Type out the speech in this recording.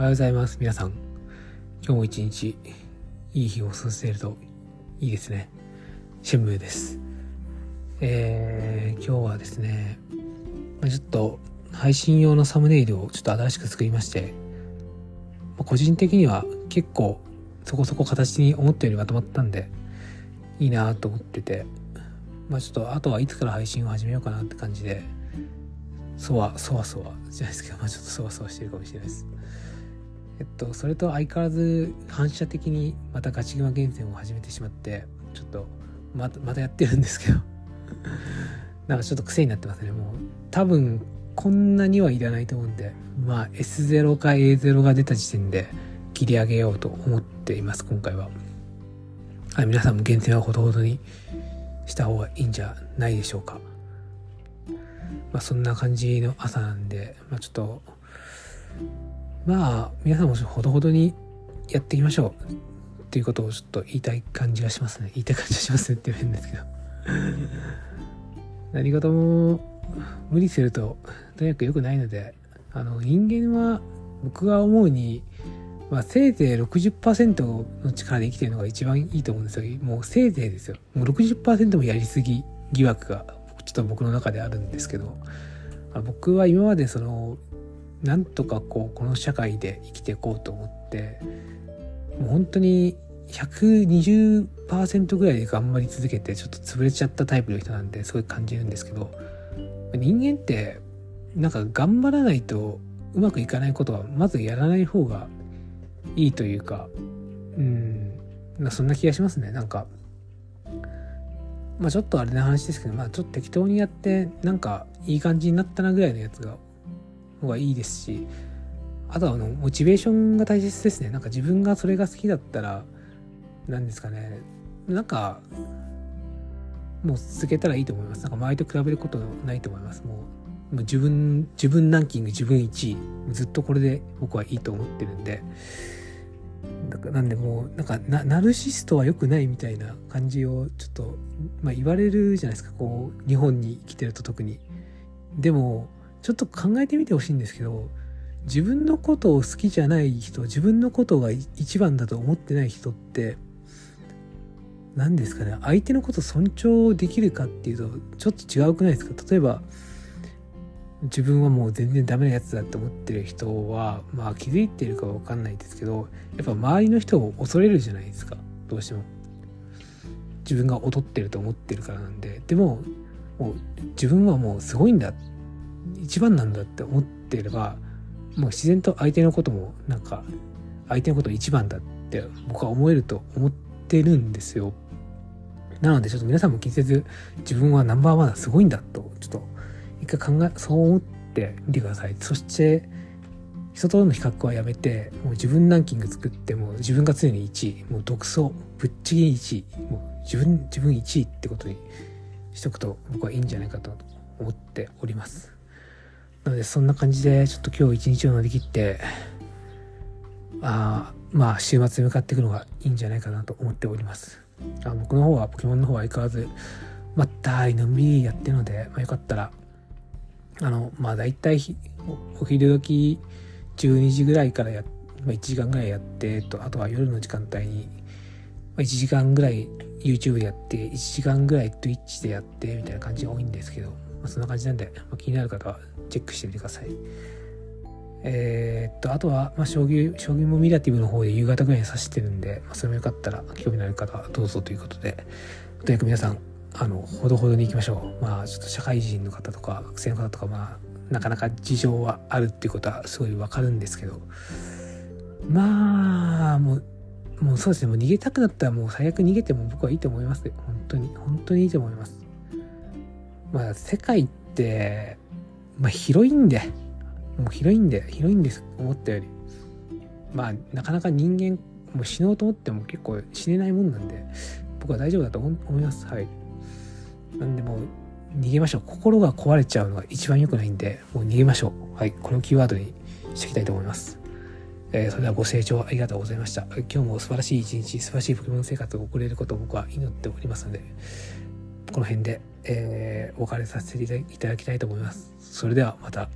おはようございます。皆さん。今日も一日、いい日を過ごせるといいですね。新聞です。えー、今日はですね、ちょっと配信用のサムネイルをちょっと新しく作りまして、個人的には結構そこそこ形に思ったよりまとまったんで、いいなと思ってて、まあちょっとあとはいつから配信を始めようかなって感じで、そわそわそわじゃないですけど、まあ、ちょっとそわそわしてるかもしれないです。えっと、それと相変わらず反射的にまたガチグマ厳選を始めてしまって、ちょっとまたまたやってるんですけど なんかちょっと癖になってますね。もう多分こんなにはいらないと思うんで、まあ S0 か A0 が出た時点で切り上げようと思っています、今回は。はい、皆さんも厳選はほどほどにした方がいいんじゃないでしょうか。まあ、そんな感じの朝なんで、まあ、ちょっとまあ皆さんもほどほどにやっていきましょう。っていうことをちょっと言いたい感じがしますね。言いたい感じがしますねっていう変ですけど。何事も無理するととにかく良くないのであの人間は僕が思うに、まあ、せいぜい60%の力で生きてるのが一番いいと思うんですよ。もうせいぜいですよ。もう60%もやりすぎ疑惑がちょっと僕の中であるんですけど。僕は今までそのなんとかこうこの社会で生きていこうと思ってもう本当に120%ぐらいで頑張り続けてちょっと潰れちゃったタイプの人なんですごい感じるんですけど人間ってなんか頑張らないとうまくいかないことはまずやらない方がいいというかうんそんな気がしますね。なんかまあちょっとあれな話ですけど、まあちょっと適当にやって、なんかいい感じになったなぐらいのやつが、方がいいですし、あとはあの、モチベーションが大切ですね。なんか自分がそれが好きだったら、何ですかね、なんか、もう続けたらいいと思います。なんか周りと比べることないと思います。もう、もう自分、自分ランキング自分1位、ずっとこれで僕はいいと思ってるんで、なんでもうなんかナルシストは良くないみたいな感じをちょっと、まあ、言われるじゃないですかこう日本に来てると特に。でもちょっと考えてみてほしいんですけど自分のことを好きじゃない人自分のことが一番だと思ってない人って何ですかね相手のこと尊重できるかっていうとちょっと違うくないですか？例えば自分はもう全然ダメなやつだって思ってる人はまあ気づいてるかわかんないですけどやっぱ周りの人を恐れるじゃないですか。どうしても。自分が劣ってると思ってるからなんで。でももう自分はもうすごいんだっ一番なんだって思ってればもう自然と相手のこともなんか相手のこと一番だって僕は思えると思ってるんですよ。なのでちょっと皆さんも気にせず自分はナンバーワンすごいんだとちょっと一回考えそう思ってみてください。そして人との比較はやめてもう自分ランキング作っても自分が常に1位もう独走ぶっちぎり1位もう自分自分1位ってことにしとくと僕はいいんじゃないかと思っております。なのでそんな感じでちょっと今日一日を乗り切ってあまあ週末に向かっていくのがいいんじゃないかなと思っております。あ僕の方はポケモンの方は相変わらずまったりのんびりやってるので、まあ、よかったらあの、まあ大体お昼時12時ぐらいからや、まあ、1時間ぐらいやって、と、あとは夜の時間帯に、まあ、1時間ぐらい YouTube でやって、1時間ぐらい Twitch でやって、みたいな感じが多いんですけど、まあ、そんな感じなんで、まあ、気になる方はチェックしてみてください。えー、っと、あとは、まあ、将棋、将棋もミラティブの方で夕方ぐらいに指してるんで、まあ、それもよかったら興味のある方はどうぞということで、とにかく皆さん、あのほどほどに行きましょう。まあちょっと社会人の方とか学生の方とかまあなかなか事情はあるっていうことはすごいわかるんですけど。まあもうもうそうですね。もう逃げたくなったらもう最悪逃げても僕はいいと思います。本当に本当にいいと思います。まあ世界ってまあ広いんでもう広いんで広いんです思ったよりまあなかなか人間もう死のうと思っても結構死ねないもんなんで僕は大丈夫だと思いますはいなんでもう逃げましょう。心が壊れちゃうのが一番良くないんで、もう逃げましょう。はい。これをキーワードにしていきたいと思います。えー、それではご清聴ありがとうございました。今日も素晴らしい一日、素晴らしいポケモン生活を送れることを僕は祈っておりますので、この辺で、えー、お別れさせていただきたいと思います。それではまた